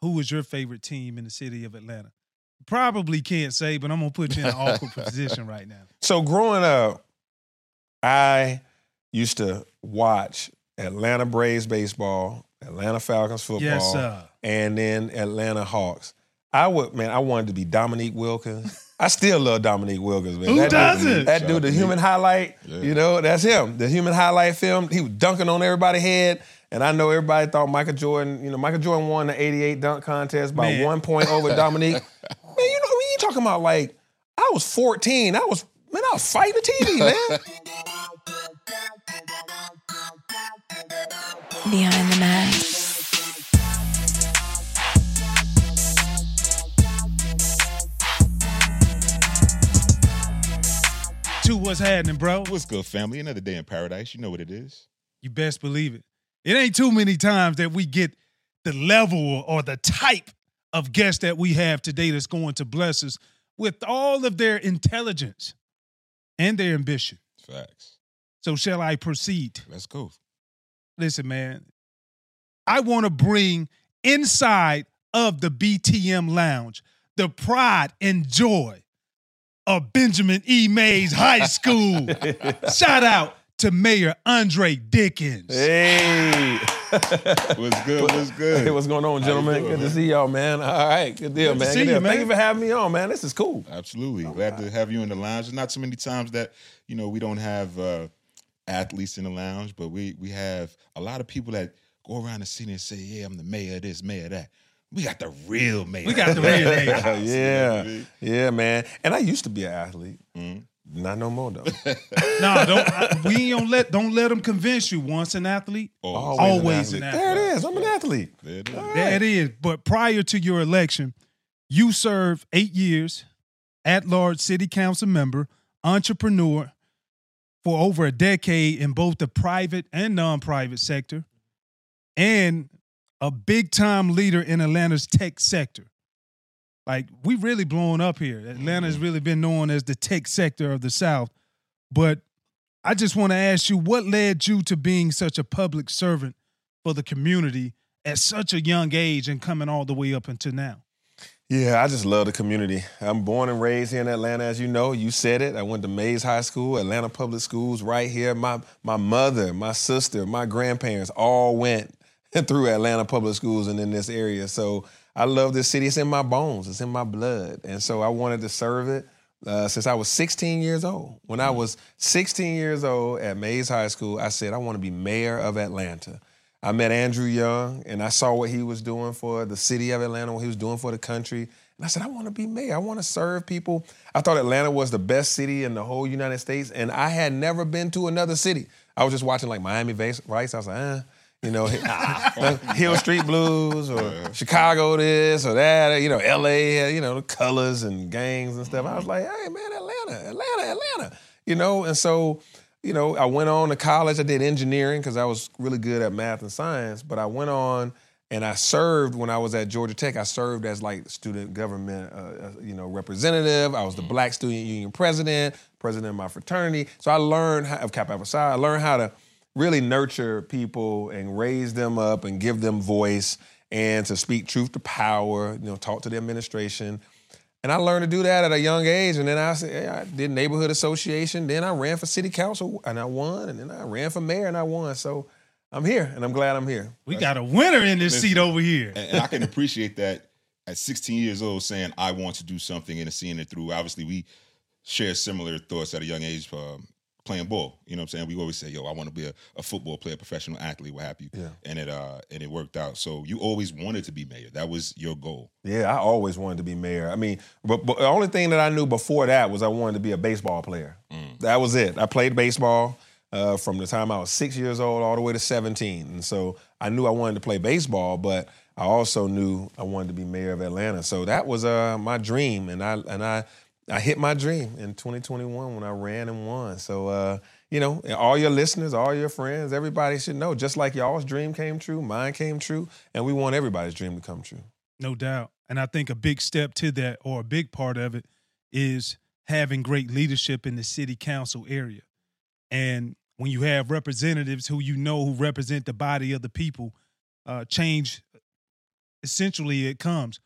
who was your favorite team in the city of Atlanta? Probably can't say, but I'm gonna put you in an awkward position right now. So growing up, I used to watch Atlanta Braves baseball, Atlanta Falcons football, Yes, sir. and then Atlanta Hawks. I would, man, I wanted to be Dominique Wilkins. I still love Dominique Wilkins, man. Who that doesn't? Dude, that dude, the human highlight, Yeah. you know, that's him. The human highlight film. He was dunking on everybody's head. And I know everybody thought Michael Jordan, you know, Michael Jordan won the 88 dunk contest by Man. one point over Dominique. man, you know, when you talking about like, I was 14. I was, man, I was fighting the TV, man. Behind the mask. Two, what's happening, bro? What's good, family? Another day in paradise. You know what it is. You best believe it. It ain't too many times that we get the level or the type of guest that we have today that's going to bless us with all of their intelligence and their ambition. Facts. So, shall I proceed? Let's go. Listen, man, I want to bring inside of the BTM Lounge the pride and joy of Benjamin E. Mays High School. Shout out to Mayor Andre Dickens. hey. What's good? What's good? Hey, what's going on, gentlemen? doing, Good to see y'all, man. All right, good deal, Good to man. see Good deal. you, man. Thank you for having me on, man. This is cool. Absolutely. Glad to have you in the lounge. There's not too many times that, you know, we don't have uh, athletes in the lounge, but we we have a lot of people that go around the city and say, yeah, I'm the mayor of this, mayor of that. We got the real mayor. We got the real mayor. You know what I yeah, yeah, man. And I used to be an athlete. Mhm. Not no more though. No, don't. I, we don't let don't let them convince you. Once an athlete, Oh, Always an an athlete. There it is. I'm an athlete. there it is. All there it is. But prior to your election, you served eight years at large city council member, entrepreneur for over a decade in both the private and non-private sector, and a big time leader in Atlanta's tech sector. Like we really blowing up here. Atlanta has mm-hmm. really been known as the tech sector of the South. But I just want to ask you, what led you to being such a public servant for the community at such a young age and coming all the way up until now? Yeah, I just love the community. I'm born and raised here in Atlanta, as you know. You said it. I went to Mays High School, Atlanta Public Schools, right here. My my mother, my sister, my grandparents all went through Atlanta Public Schools and in this area. So I love this city. It's in my bones. It's in my blood, and so I wanted to serve it uh, since I was 16 years old. When I was 16 years old at Mays High School, I said I want to be mayor of Atlanta. I met Andrew Young and I saw what he was doing for the city of Atlanta, what he was doing for the country. And I said, I want to be mayor. I want to serve people. I thought Atlanta was the best city in the whole United States, and I had never been to another city. I was just watching like Miami Vice. I was like, eh. You know, Hill Street Blues or Chicago this or that, you know, LA, you know, the colors and gangs and stuff. I was like, hey man, Atlanta, Atlanta, Atlanta. You know, and so you know, I went on to college. I did engineering because I was really good at math and science. But I went on and I served when I was at Georgia Tech. I served as like student government, uh, uh, you know, representative. I was the Black Student Union president, president of my fraternity. So I learned how, of Kappa Alpha Psi. I learned how to really nurture people and raise them up and give them voice and to speak truth to power. You know, talk to the administration. And I learned to do that at a young age. And then I, said, I did neighborhood association. Then I ran for city council and I won. And then I ran for mayor and I won. So I'm here and I'm glad I'm here. We got a winner in this seat over here. And, and I can appreciate that at 16 years old saying I want to do something and seeing it through. Obviously, we share similar thoughts at a young age um, playing ball. You know what I'm saying? We always say, yo, I want to be a, a football player, professional athlete, what have you. Yeah. And it uh and it worked out. So you always wanted to be mayor. That was your goal. Yeah, I always wanted to be mayor. I mean, but, but the only thing that I knew before that was I wanted to be a baseball player. That was it. I played baseball uh, from the time I was six years old all the way to 17. And so I knew I wanted to play baseball, but I also knew I wanted to be mayor of Atlanta. So that was uh, my dream. And I, and I, I hit my dream in 2021 when I ran and won. So, uh, you know, all your listeners, all your friends, everybody should know, just like y'all's dream came true, mine came true, and we want everybody's dream to come true. No doubt. And I think a big step to that, or a big part of it, is having great leadership in the city council area. And when you have representatives who you know who represent the body of the people, uh, change essentially it comes.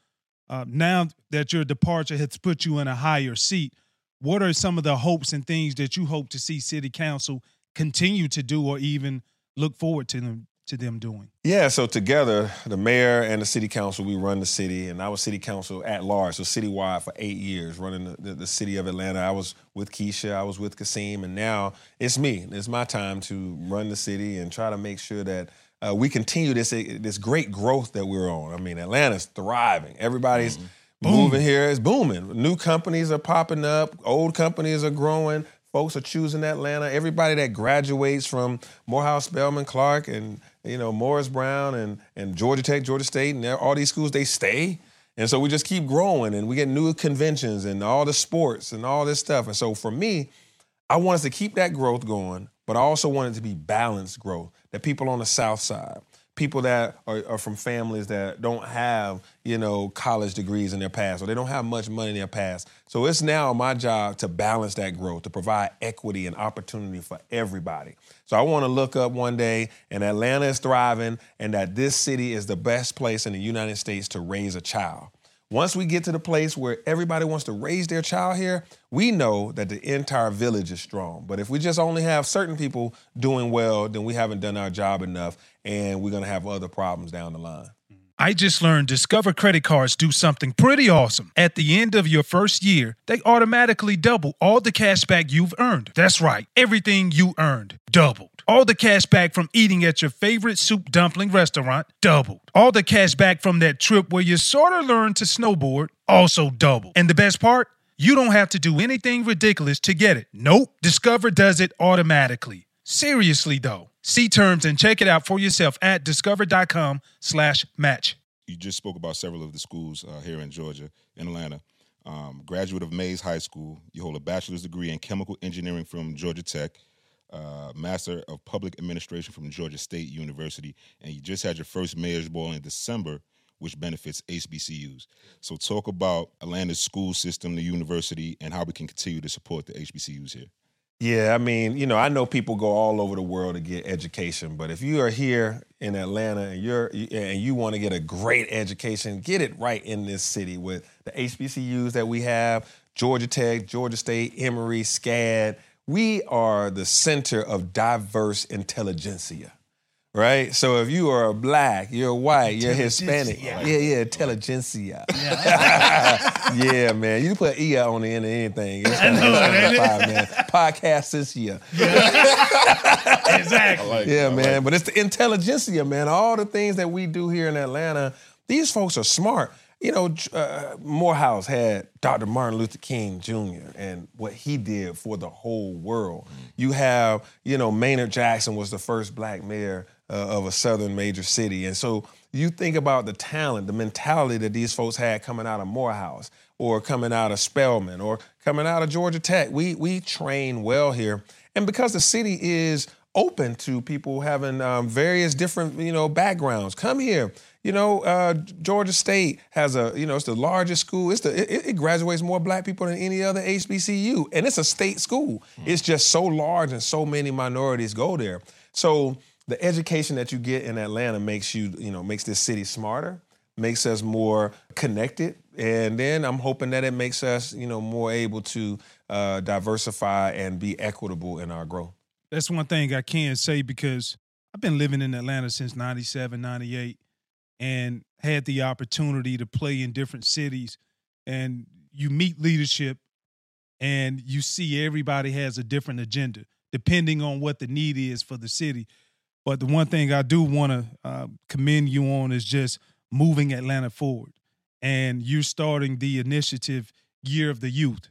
Uh, now that your departure has put you in a higher seat, what are some of the hopes and things that you hope to see City Council continue to do, or even look forward to them to them doing? Yeah, so together, the mayor and the city council, we run the city, and I was city council at large, so citywide for eight years, running the, the, the city of Atlanta. I was with Keisha, I was with Kasim, and now it's me. It's my time to run the city and try to make sure that uh, we continue this this great growth that we're on. I mean, Atlanta's thriving. Everybody's mm-hmm. moving here. It's booming. New companies are popping up. Old companies are growing. Folks are choosing Atlanta. Everybody that graduates from Morehouse, Spelman, Clark, and you know, Morris Brown and, and Georgia Tech, Georgia State, and all these schools, they stay. And so we just keep growing and we get new conventions and all the sports and all this stuff. And so for me, I want us to keep that growth going, but I also want it to be balanced growth. That people on the South Side, people that are, are, from families that don't have, you know, college degrees in their past or they don't have much money in their past. So it's now my job to balance that growth, to provide equity and opportunity for everybody. So I want to look up one day and Atlanta is thriving and that this city is the best place in the United States to raise a child. Once we get to the place where everybody wants to raise their child here, we know that the entire village is strong. But if we just only have certain people doing well, then we haven't done our job enough and we're going to have other problems down the line. I just learned Discover credit cards do something pretty awesome. At the end of your first year, they automatically double all the cash back you've earned. That's right, everything you earned doubled. All the cash back from eating at your favorite soup dumpling restaurant doubled. All the cash back from that trip where you sort of learned to snowboard also doubled. And the best part? You don't have to do anything ridiculous to get it. Nope, Discover does it automatically. Seriously though. See terms and check it out for yourself at discover.com slash match. You just spoke about several of the schools uh, here in Georgia, in Atlanta. Um, graduate of Mays High School. You hold a bachelor's degree in chemical engineering from Georgia Tech uh, Master of Public Administration from Georgia State University, and you just had your first Mayor's Ball in December, which benefits HBCUs. So, talk about Atlanta's school system, the university, and how we can continue to support the HBCUs here. Yeah, I mean, you know, I know people go all over the world to get education, but if you are here in Atlanta and you're and you want to get a great education, get it right in this city with the HBCUs that we have, Georgia Tech, Georgia State, Emory, SCAD, we are the center of diverse intelligentsia right? So if you are a black, you're white, you're Hispanic, yeah, yeah, intelligentsia. Yeah, yeah man. You put "ia" on the end of anything. It's I know, five, man. Podcast this year. Yeah. exactly. Like yeah, man. Like but it's the intelligentsia, man. All the things that we do here in Atlanta, these folks are smart you know, uh, Morehouse had Dr. Martin Luther King Jr. and what he did for the whole world. Mm-hmm. You have, you know, Maynard Jackson was the first black mayor of a southern major city. And so you think about the talent, the mentality that these folks had coming out of Morehouse or coming out of Spelman or coming out of Georgia Tech. We, we train well here. And because the city is open to people having um, various different, you know, backgrounds, come here you know, uh, Georgia State has a, you know, it's the largest school. It's the it, it, graduates more black people than any other HBCU, and it's a state school. Mm. It's just so large, and so many minorities go there. So the education that you get in Atlanta makes you, you know, makes this city smarter, makes us more connected, and then I'm hoping that it makes us, you know, more able to uh, diversify and be equitable in our growth. That's one thing I can say because I've been living in Atlanta since 97, 98 and had the opportunity to play in different cities and you meet leadership and you see everybody has a different agenda depending on what the need is for the city but the one thing i do want to uh, commend you on is just moving atlanta forward and you're starting the initiative year of the youth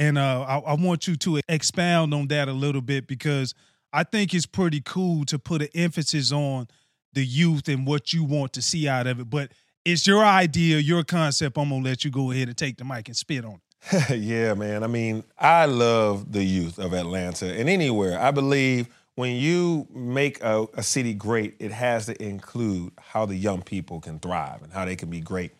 and uh, I, I want you to expound on that a little bit because i think it's pretty cool to put an emphasis on the youth and what you want to see out of it. But it's your idea, your concept. I'm gonna let you go ahead and take the mic and spit on it. yeah, man. I mean, I love the youth of Atlanta and anywhere. I believe when you make a, a, city great, it has to include how the young people can thrive and how they can be great.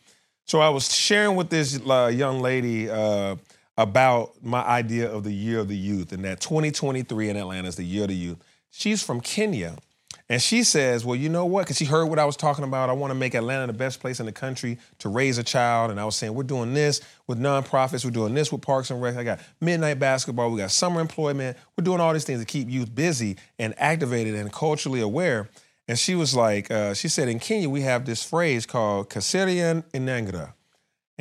So I was sharing with this uh, young lady uh, about my idea of the year of the youth and that 2023 in Atlanta is the year of the youth. She's from Kenya And she says, Well, you know what? Because she heard what I was talking about. I want to make Atlanta the best place in the country to raise a child. And I was saying, We're doing this with nonprofits. We're doing this with Parks and Rec. I got midnight basketball. We got summer employment. We're doing all these things to keep youth busy and activated and culturally aware. And she was like, uh, She said, In Kenya, we have this phrase called Kasserian Ingera.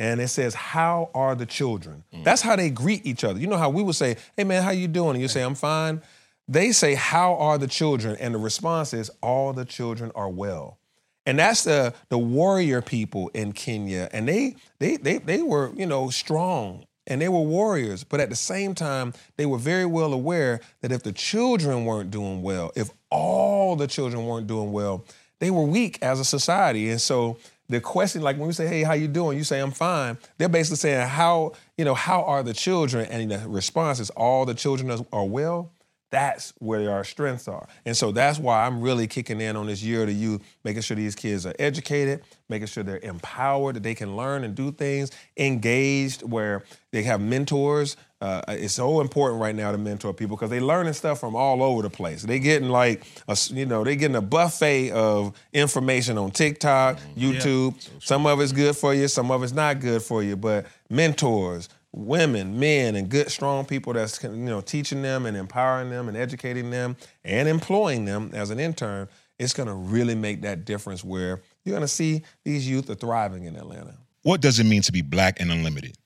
And it says, "How are the children?" That's how they greet each other. You know how we would say, "Hey man, how you doing?" And you say, "I'm fine." They say, "How are the children?" And the response is, "All the children are well." And that's the the warrior people in Kenya, and they they they they were you know strong and they were warriors, but at the same time, they were very well aware that if the children weren't doing well, if all the children weren't doing well, they were weak as a society, and so the question, like when we say, "Hey, how you doing?" You say, "I'm fine." They're basically saying, "How you know how are the children?" And the response is, "All the children are- well." That's where our strengths are, and so that's why I'm really kicking in on this year the youth, making sure these kids are educated, making sure they're empowered, that they can learn and do things, engaged, where they have mentors. Uh, it's so important right now to mentor people because they're learning stuff from all over the place. They're getting like, a, you know, they're getting a buffet of information on TikTok, YouTube. Some of it's good for you, some of it's not good for you. But mentors, women, men, and good, strong people that's you know teaching them and empowering them and educating them and employing them as an intern. It's going to really make that difference where you're going to see these youth are thriving in Atlanta. What does it mean to be black and unlimited?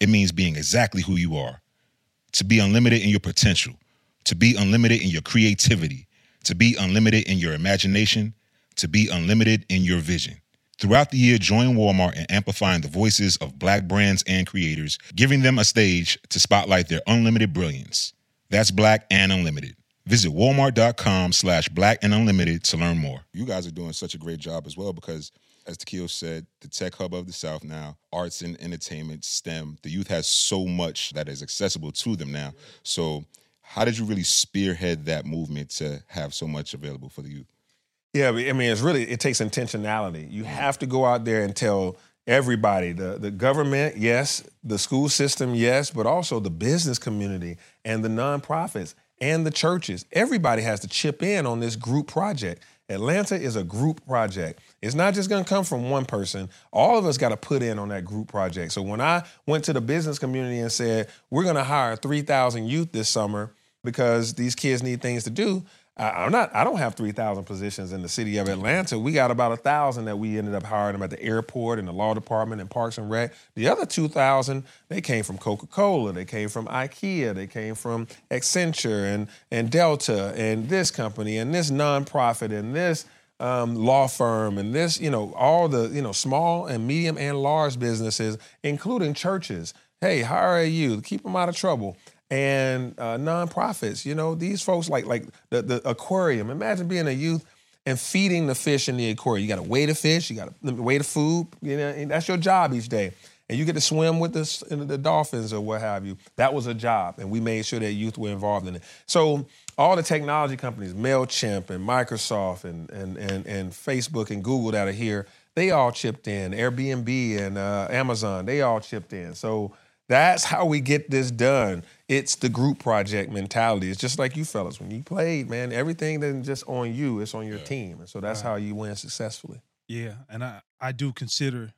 It means being exactly who you are, to be unlimited in your potential, to be unlimited in your creativity, to be unlimited in your imagination, to be unlimited in your vision. Throughout the year, join Walmart in amplifying the voices of black brands and creators, giving them a stage to spotlight their unlimited brilliance. That's black and unlimited. Visit walmart.com slash black and unlimited to learn more. You guys are doing such a great job as well because, as Takeo said, the tech hub of the South now, arts and entertainment, STEM, the youth has so much that is accessible to them now. So, how did you really spearhead that movement to have so much available for the youth? Yeah, but, I mean, it's really it takes intentionality. You have to go out there and tell everybody the the government, yes, the school system, yes, but also the business community and the nonprofits and the churches. Everybody has to chip in on this group project. Atlanta is a group project. It's not just going to come from one person. All of us got to put in on that group project. So when I went to the business community and said, "We're going to hire 3,000 youth this summer because these kids need things to do," I- I'm not. I don't have three thousand positions in the city of Atlanta. We got about a thousand that we ended up hiring them at the airport and the law department and Parks and Rec. The other two thousand they came from Coca Cola. They came from IKEA. They came from Accenture and and Delta and this company and this nonprofit and this um, law firm and this you know all the you know small and medium and large businesses, including churches. Hey, hire you. Keep them out of trouble and uh, nonprofits. You know, these folks like like the, the aquarium. Imagine being a youth and feeding the fish in the aquarium. You got to weigh the fish. You got to weigh the food. You know, and that's your job each day. And you get to swim with the, the dolphins or what have you. That was a job, and we made sure that youth were involved in it. So all the technology companies, Mailchimp and Microsoft and and and, and Facebook and Google that are here, they all chipped in. Airbnb and uh, Amazon, they all chipped in. So that's how we get this done. It's the group project mentality. It's just like you fellas. When you played, man, everything isn't just on you, it's on your team. And so that's how you win successfully. Yeah, and I, I do consider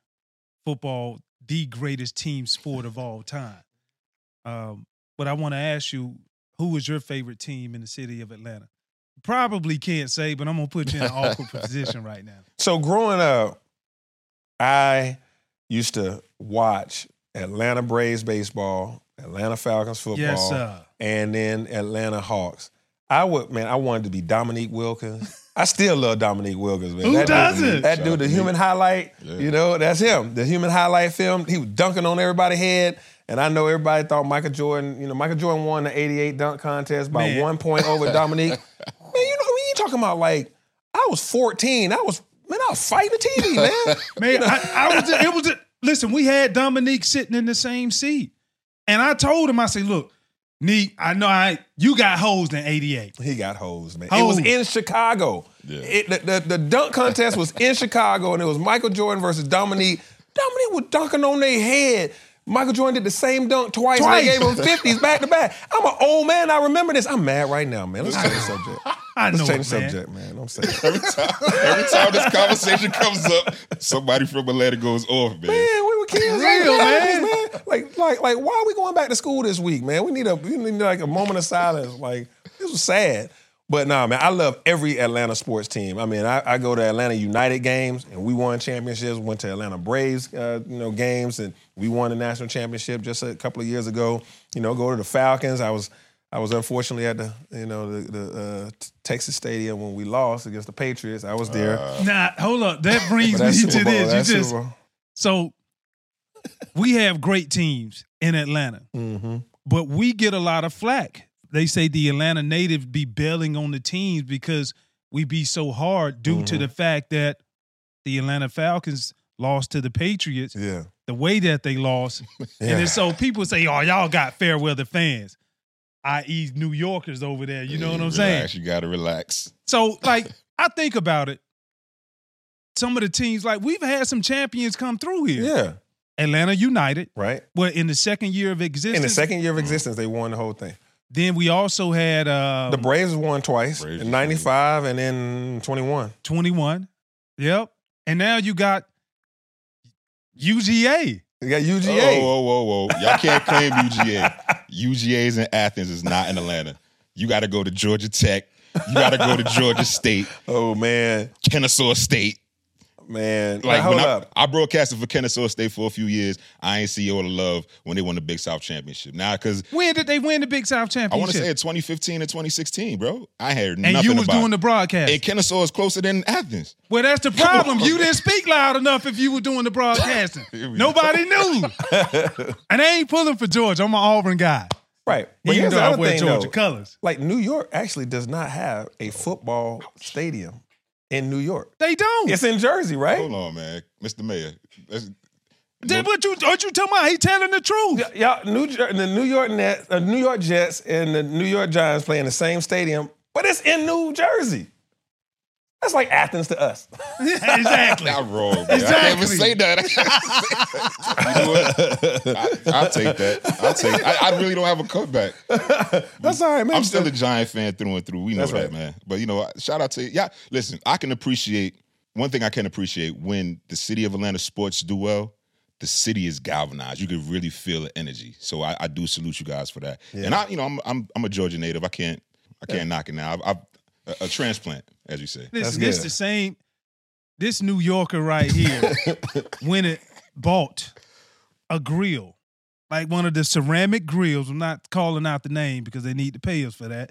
football the greatest team sport of all time. Um, but I want to ask you, who was your favorite team in the city of Atlanta? Probably can't say, but I'm gonna put you in an awkward position right now. So growing up, I used to watch Atlanta Braves baseball, Atlanta Falcons football, Yes, sir. and then Atlanta Hawks. I would, man, I wanted to be Dominique Wilkins. I still love Dominique Wilkins, man. Who that doesn't? Dude, that dude, the human highlight, Yeah. you know, that's him. The human highlight film, he was dunking on everybody's head. And I know everybody thought Michael Jordan, you know, Michael Jordan won the 88 dunk contest by Man. one point over Dominique. man, you know, when you talking about like, I was 14. I was, man, I was fighting the TV, man. Man, I, I was. It was. Listen, we had Dominique sitting in the same seat, and I told him, I said, "Look, Neat, I know I you got hosed in '88. He got hosed, man. It was in Chicago. Yeah. It, the, the, the dunk contest was in Chicago, and it was Michael Jordan versus Dominique. Dominique was dunking on their head. Michael Jordan did the same dunk twice. Twice. They gave him fifties back to back. I'm an old man. I remember this. I'm mad right now, man. Let's change the subject. I Let's know change the subject, man. I'm saying. Every time, every time this conversation comes up, somebody from Atlanta goes off, man. Man, we were kids, Real, man. man. Like, like, like, why are we going back to school this week, man? We need a, we need like a moment of silence. Like, this was sad. But nah, man, I love every Atlanta sports team. I mean, I, I go to Atlanta United games, and we won championships. Went to Atlanta Braves, uh, you know, games, and we won the national championship just a couple of years ago. You know, go to the Falcons. I was, I was unfortunately at the, you know, the, the uh, Texas Stadium when we lost against the Patriots. I was there. Nah, hold up. That brings me that's to Bowl. this. You just Super so we have great teams in Atlanta, Mm-hmm. but we get a lot of flack. They say the Atlanta natives be bailing on the teams because we be so hard due to Mhm. the fact that the Atlanta Falcons lost to the Patriots Yeah. the way that they lost. yeah. And so people say, "Oh, y'all got fair weather fans." i.e. New Yorkers over there, you know what I'm saying? You gotta relax. So, like, I think about it. Some of the teams, like, we've had some champions come through here. yeah. Atlanta United, Right. well, in the second year of existence. In the second year of existence, they won the whole thing. Then we also had uh, The Braves won twice Braves in '95 and then '21. 21. Yep. And now you got UGA. You got UGA. whoa, whoa, whoa! Y'all can't claim UGA. UGA's in Athens is not in Atlanta. You got to go to Georgia Tech. You got to go to Georgia State, Oh man, Kennesaw State. Man. Like hold when I, up. I broadcasted for Kennesaw State for a few years, I ain't see all the love when they won the Big South Championship. Now, because When did they win the Big South Championship? I want to say it 2015 and 2016, bro. I heard and nothing you was about doing the broadcast. And Kennesaw is closer than Athens. well, that's the problem. You didn't speak loud enough if you were doing the broadcasting. Nobody knew. and I ain't pulling for Georgia. I'm an Auburn guy. Right. But Even here's though the I other wear thing, Georgia though. colors. Like New York actually does not have a football stadium in New York. They don't. It's in Jersey, right? Hold on, man. Mr. Mayor. Let's, Then what you what you talking about? He telling the truth. Y- Y'all, New Jer- the New York Nets, uh, New York Jets, and the New York Giants play in the same stadium, but it's in New Jersey. That's like Athens to us. exactly. Not wrong. Man. I can't even say that. you know? I, will take that. I'll take. I, I really don't have a cutback. That's all right, man. I'm still a Giant fan through and through. We know That's that, right. man. But you know, shout out to you. yeah. Listen, I can appreciate one thing. I can appreciate when the city of Atlanta sports do well. The city is galvanized. You can really feel the energy. So I, I do salute you guys for that. And I, you know, I'm I'm I'm a Georgia native. I can't I can't knock it now. I've, I've a, a transplant, as you say. Listen, this good. the same. This New Yorker right here, when it bought a grill, like one of the ceramic grills. I'm not calling out the name because they need to pay us for that.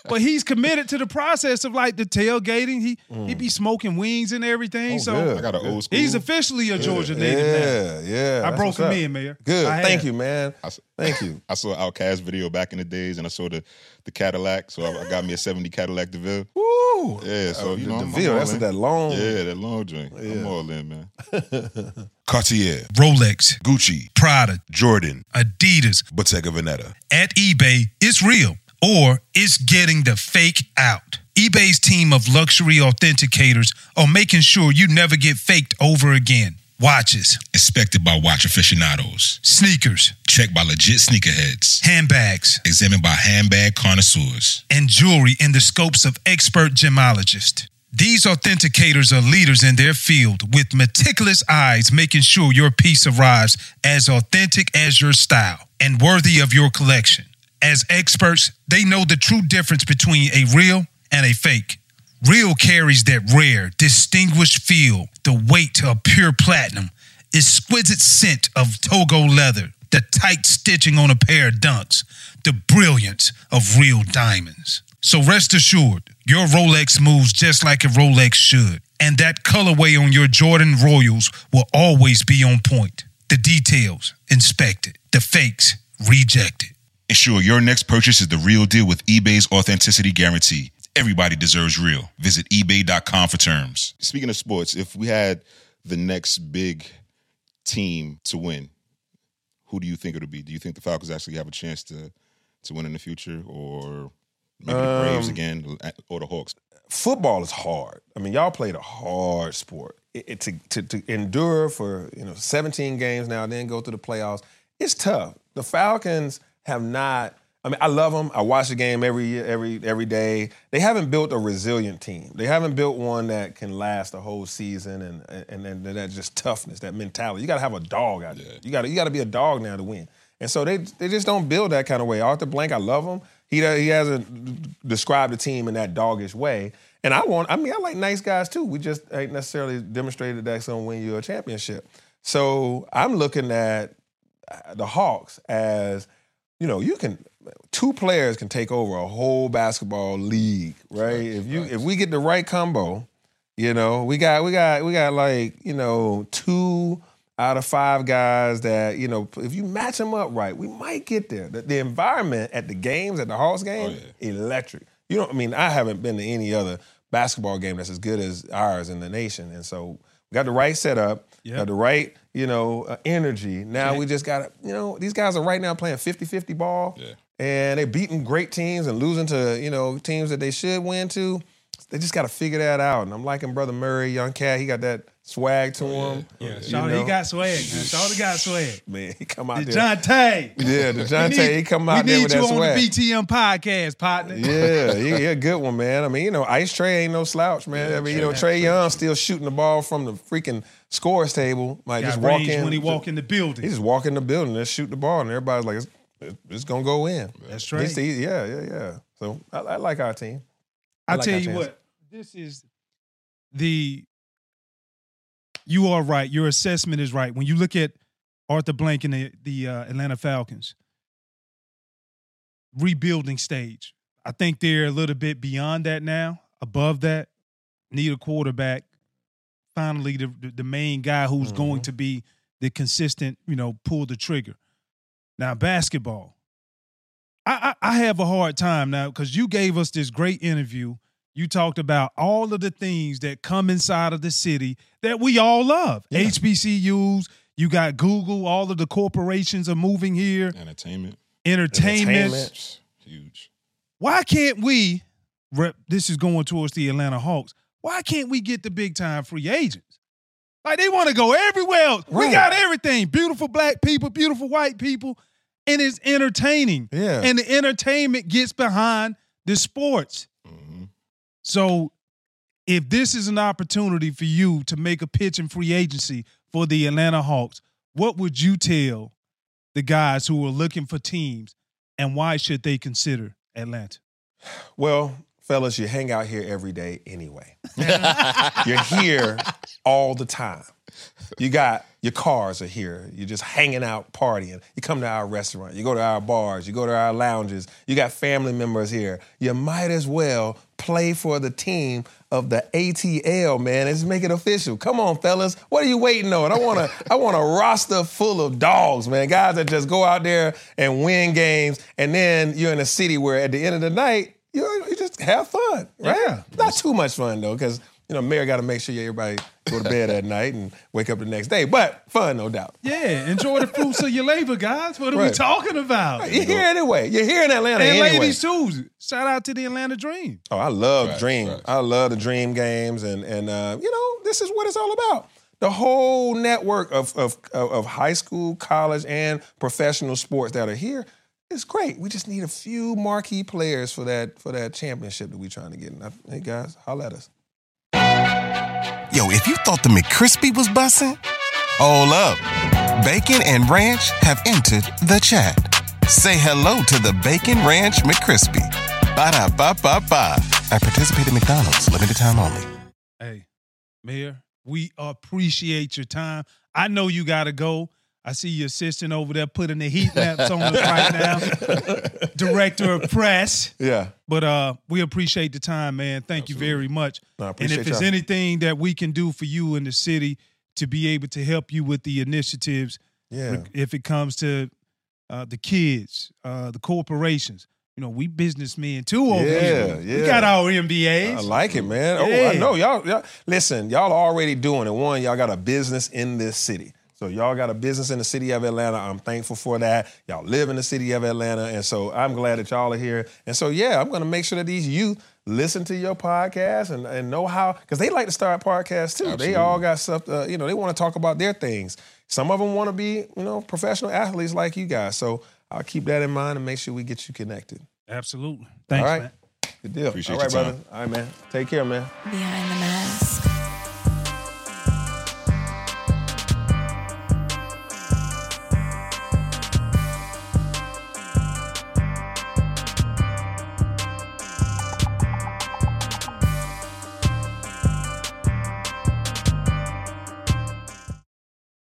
but he's committed to the process of like the tailgating. He he mm. be smoking wings and everything. Oh, so good. I got an old school. he's officially a Georgia native now. Yeah, yeah. I that's broke what's him up. in, Mayor. Good. I Thank have. you, man. I s- Thank you. I saw OutKast video back in the days, and I saw the the Cadillac. So I, I got me a '70 Cadillac DeVille. Woo. Yeah, so Oh, you the know, I'm, DeVille, I'm all that's in. that long. Yeah, that long drink. I'm all in, man. Cartier, Rolex, Gucci, Prada, Jordan, Adidas. Bottega Veneta. At eBay, it's real or it's getting the fake out. eBay's team of luxury authenticators are making sure you never get faked over again. Watches, Inspected by watch aficionados. sneakers, Checked by legit sneakerheads. handbags, Examined by handbag connoisseurs. and jewelry in the scopes of expert gemologists. These authenticators are leaders in their field with meticulous eyes making sure your piece arrives as authentic as your style and worthy of your collection. As experts, they know the true difference between a real and a fake. Real carries that rare, distinguished feel, the weight of pure platinum, exquisite scent of Togo leather, the tight stitching on a pair of dunks, the brilliance of real diamonds. So rest assured, your Rolex moves just like a Rolex should, and that colorway on your Jordan Royals will always be on point. The details inspected, the fakes rejected. Ensure your next purchase is the real deal with eBay's authenticity guarantee. Everybody deserves real. Visit eBay.com for terms. Speaking of sports, if we had the next big team to win, who do you think it'll be? Do you think the Falcons actually have a chance to to win in the future, or maybe the Braves Um, again, or the Hawks? football is hard. I mean, y'all played a hard sport. It, it- to, to to endure for you know 17 games now, then go through the playoffs it's tough. The Falcons have not. I mean, I love them. I watch the game every year, every every day. They haven't built a resilient team. They haven't built one that can last a whole season and and and that just toughness, that mentality. You got to have a dog out there. You got to you got to be a dog now to win. And so they they just don't build that kind of way. Arthur Blank, I love him. He he hasn't described the team in that doggish way. And I want. I mean, I like nice guys too. We just ain't necessarily demonstrated that's gonna win you a championship. So I'm looking at uh, the Hawks as you know, you can two players can take over a whole basketball league, right? If you if we get the right combo, you know, we got we got we got like you know two out of five guys that you know if you match them up right, we might get there. The, the environment at the games at the Hawks game, electric. You know, I mean, I haven't been to any other basketball game that's as good as ours in the nation, and so we got the right setup, Yep. got the right you know uh, energy. Now we just got to you know these guys are right now playing 50-50 ball, Yeah. And they're beating great teams and losing to you know teams that they should win to. They just got to figure that out. And I'm liking Brother Murray, young cat. He got that swag to oh, him. Yeah, Shawty, know? he got swag. Shawty got swag. man. He come out there. DeJounte. Yeah, DeJounte, he come out there with swag. we need you on the BTM podcast, partner. Yeah, he, he a good one, man. I mean, you know, Ice Trae ain't no slouch, man. I mean, you know, Trae Young still shooting the ball from the freaking scores table. Like Got just walk in when he walk in the building. He just walk in the building and shoot the ball, and everybody's like, it's, gonna go in. That's right. yeah, yeah, yeah. So I, I like our team. I I like tell you what, this is the. You are right. Your assessment is right. When you look at Arthur Blank and the the uh, Atlanta Falcons rebuilding stage, I think they're a little bit beyond that now. Above that, need a quarterback. Finally, the the, main guy who's going Mhm. to be the consistent, you know, pull the trigger. Now, basketball. I, I, I have a hard time now because you gave us this great interview. You talked about all of the things that come inside of the city that we all love. Yeah. HBCUs, you got Google, all of the corporations are moving here, Entertainment, entertainment. Entertainment. huge. Why can't we, rep, this is going towards the Atlanta Hawks, why can't we get the big time free agents? Like they want to go everywhere else. We got everything beautiful black people, beautiful white people, and it's entertaining. Yeah. And the entertainment gets behind the sports. hmm So if this is an opportunity for you to make a pitch in free agency for the Atlanta Hawks, what would you tell the guys who are looking for teams and why should they consider Atlanta? Well, fellas, you hang out here every day anyway. You're here all the time. You got your cars are here. You're just hanging out, partying. You come to our restaurant. You go to our bars. You go to our lounges. You got family members here. You might as well play for the team of the ATL, man. Let's make it official. Come on, fellas. What are you waiting on? I want a I want a roster full of dogs, man. Guys that just go out there and win games, and then you're in a city where at the end of the night, you, you just have fun, right? Yeah. Not too much fun though, because you know, mayor got to make sure everybody go to bed at night and wake up the next day. But fun, no doubt. Yeah, enjoy the fruits of your labor, guys. What are we talking about? You're here anyway. You're here in Atlanta And anyway. ladies too. Shout out to the Atlanta Dream. Oh, I love Facts, Dream. facts. I love the Dream games, and and uh, you know, this is what it's all about. The whole network of of of of high school, college, and professional sports that are here is great. We just need a few marquee players for that for that championship that we're trying to get. And I, hey guys, holla at us. Yo, if you thought the McCrispy was bussin', hold up. Bacon and Ranch have entered the chat. Say hello to the Bacon Ranch McCrispy. Ba da ba ba ba. At participating McDonald's, limited time only. Hey, Mayor, we appreciate your time. I know you got to go. I see your assistant over there putting the heat lamps on us right now. Director of press. Yeah. But uh, we appreciate the time, man. Thank you very much. No, and if there's anything that we can do for you in the city to be able to help you with the initiatives, Yeah. if it comes to uh, the kids, uh, the corporations, you know, we businessmen too over Yeah, here. We got our MBAs. I like it, man. Oh, I know y'all, y'all. Listen, y'all are already doing it. One, y'all got a business in this city. So y'all got a business in the city of Atlanta. I'm thankful for that. Y'all live in the city of Atlanta, and so I'm glad that y'all are here. And so yeah, I'm gonna make sure that these youth listen to your podcast and, and know how because they like to start podcasts too. They all got stuff. Uh, you know, they want to talk about their things. Some of them want to be you know professional athletes like you guys. So I'll keep that in mind and make sure we get you connected. Absolutely. Thanks, all right. man. Good deal. Appreciate all right, your brother. All right, man. Take care, man. Behind the mask.